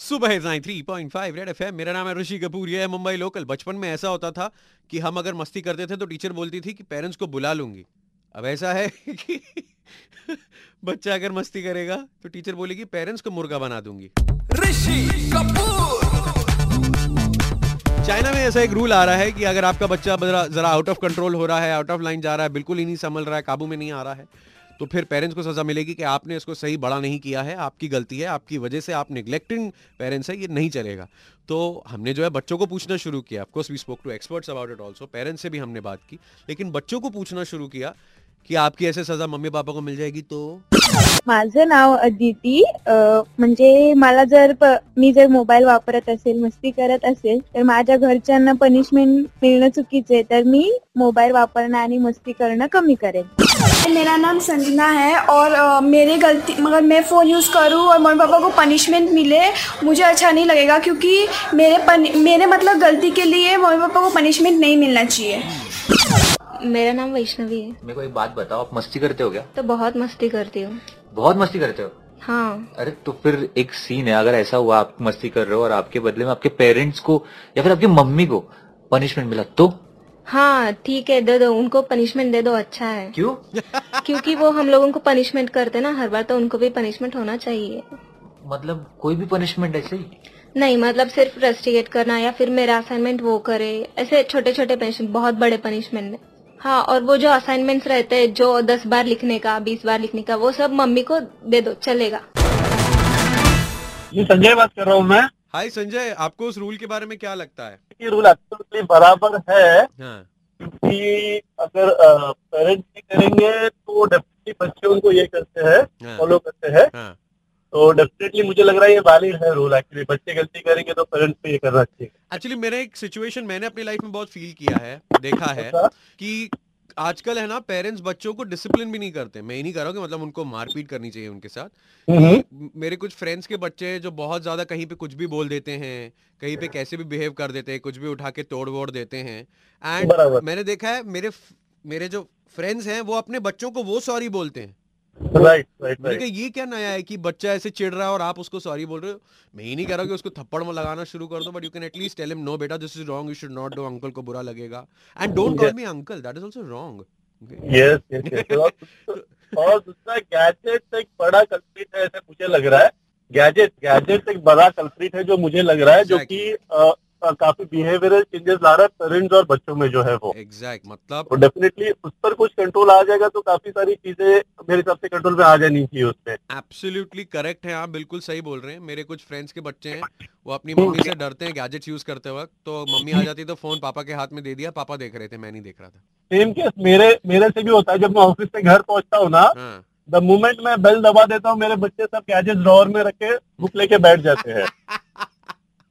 सुबह nine three point five red F मेरा नाम है ऋषि कपूर ये है मुंबई लोकल। बचपन में ऐसा होता था कि हम अगर मस्ती करते थे तो टीचर बोलती थी कि पेरेंट्स को बुला लूँगी। अब ऐसा है कि बच्चा अगर मस्ती करेगा तो टीचर बोलेगी पेरेंट्स को मुर्गा बना दूँगी। ऋषि कपूर। चाइना में ऐसा एक रूल आ रहा है कि अगर आपका बच्चा जरा जरा आउट ऑफ़ कंट्रोल हो रहा है आउट ऑफ़ लाइन जा रहा है बिल्कुल ही नहीं संभल रहा है काबू में नहीं आ रहा है तो फिर पेरेंट्स को सजा मिलेगी कि आपने इसको सही बड़ा नहीं किया है, आपकी गलती है, आपकी वजह से आप निगलेक्टिंग पेरेंट्स है, ये नहीं चलेगा। तो हमने जो है बच्चों को पूछना शुरू किया। Of course we spoke to experts about it also parents से भी हमने बात की। लेकिन बच्चों को पूछना शुरू किया की आपकी ऐसे सजा मम्मी पापा को मिल जाएगी तो? माझं नाव अदिती म्हणजे मला जर मी जर मोबाईल वापरत असेल, मस्ती करत असेल, तर माझ्या घरच्यांना पनिशमेंट मिळणं चुकीचे तर मी मोबाईल वापरणं आणि मस्ती करणं कमी करेन. मेरा नाम संजना है और अ, मेरी गलती मगर मैं फ़ोन यूज़ करूँ और मम्मी पापा को पनिशमेंट मिले मुझे अच्छा नहीं लगेगा क्योंकि मेरे पन, मेरे मतलब गलती के लिए मम्मी पापा को पनिशमेंट नहीं मिलना चाहिए। मेरा नाम वैष्णवी है। मेरे को एक बात बताओ आप मस्ती करते हो क्या? तो बहुत मस्ती करती हूँ। बहुत मस्ती करते हो? हाँ। अरे तो फिर एक सीन है अगर ऐसा हुआ आप मस्ती कर रहे हो और आपके बदले में आपके पेरेंट्स को या फिर आपकी मम्मी को पनिशमेंट मिला तो? हाँ ठीक है दे दो उनको पनिशमेंट दे दो अच्छा है। क्यों? क्योंकि वो हम लोगों को पनिशमेंट करते ना हर बार तो उनको भी पनिशमेंट होना चाहिए। मतलब कोई भी पनिशमेंट ऐसे ही? नहीं मतलब सिर्फ़ रेस्टिगेट करना या फिर मेरा असाइनमेंट वो करे ऐसे छोटे छोटे पनिशमेंट बहुत बड़े पनिशमेंट है हाँ और वो जो असाइनमेंट्स रहते हैं जो दस बार लिखने का बीस बार लिखने का वो सब मम्मी को दे दो चलेगा। संजय बात कर रहा हूँ मैं। हाय संजय आपको उस रूल के बारे में क्या लगता है? ये रूल एब्सोल्युटली बराबर है। हाँ। कि अगर पेरेंट्स नहीं करेंगे तो डेफिनेटली बच्चे उनको ये करते हैं हाँ। फॉलो करते हैं। हाँ। तो डेफिनेटली मुझे लग रहा है ये वैलिड है रूल एक्चुअली बच्चे गलती करेंगे तो पेरेंट्स को ये करना चाहिए। एक्चुअली मेरा एक सिचुएशन मैंने अपनी लाइफ में बहुत फील किया है देखा है अच्छा? कि आजकल है ना पेरेंट्स बच्चों को डिसिप्लिन भी नहीं करते। मैं ही नहीं कर रहा हूँ मतलब उनको मारपीट करनी चाहिए उनके साथ। हम्म, मेरे कुछ फ्रेंड्स के बच्चे हैं जो बहुत ज़्यादा कहीं पे कुछ भी बोल देते हैं कहीं पे कैसे भी बिहेव कर देते हैं कुछ भी उठा के तोड़ वोड़ देते हैं। एंड मैंने देखा है मेरे मेरे जो फ्रेंड्स हैं वो अपने बच्चों को वो सॉरी बोलते हैं। राइट राइट राइट ये क्या नया है कि बच्चा ऐसे चिढ़ रहा है और आप उसको सॉरी बोल रहे हो? मैं ही नहीं कह रहा कि उसको थप्पड़ में लगाना शुरू कर दो but you can at least tell him no बेटा this is wrong you should not do uncle को बुरा लगेगा. And don't call. Me uncle that is also wrong yes और दूसरा गैजेट एक बड़ा कल्प्रिट है ऐसे मुझे लग रहा है। गैजेट गैजेट एक बड़ा कल्प्रिट है जो मुझे लग रहा है जो कि काफ़ी बिहेवियरल चेंजेस ला रहा है पेरेंट्स और बच्चों में जो है वो। एग्जैक्ट मतलब डेफिनेटली उस पर कुछ कंट्रोल आ जाएगा तो काफ़ी सारी चीज़ें मेरे हिसाब से कंट्रोल में आ जानी चाहिए उसमें। एब्सोल्युटली करेक्ट है आप बिल्कुल सही बोल रहे हैं। मेरे कुछ फ्रेंड्स के बच्चे हैं वो अपनी मम्मी से डरते हैं गैजेट्स यूज़ करते वक्त। तो मम्मी आ जाती तो फ़ोन पापा के हाथ में दे दिया पापा देख रहे थे मैं नहीं देख रहा था। सेम केस मेरे मेरे से भी होता है जब मैं ऑफ़िस से घर पहुँचता हूँ ना हाँ। द मोमेंट मैं बेल दबा देता हूँ मेरे बच्चे सब गैजेट ड्रॉर में रख बुक लेके बैठ जाते हैं।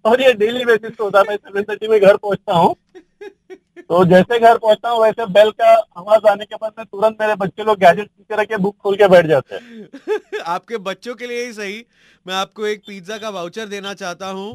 और ये डेली बेसिस पे होता है। मैं थर्टी में घर पहुँचता हूँ। तो जैसे घर पहुँचता हूँ, वैसे बेल का आवाज़ आने के बाद में तुरंत मेरे बच्चे लोग गैजेट पीछे रखे के बुक खोल के बैठ जाते हैं। आपके बच्चों के लिए ही सही। मैं आपको एक पिज्जा का वाउचर देना चाहता हूँ।